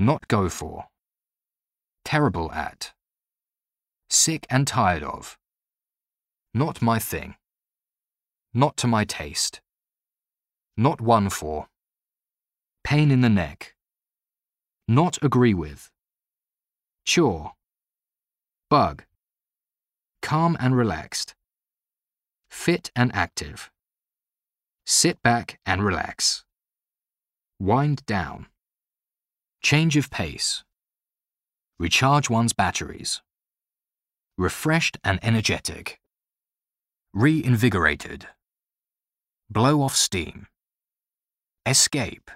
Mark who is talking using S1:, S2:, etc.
S1: Not go for. Terrible at. Sick and tired of. Not my thing. Not to my taste. Not one for. Pain in the neck. Not agree with. Chore. Bug. Calm and relaxed. Fit and active. Sit back and relax. Wind down. Change of pace. Recharge one's batteries. Refreshed and energetic. Reinvigorated. Blow off steam. Escape.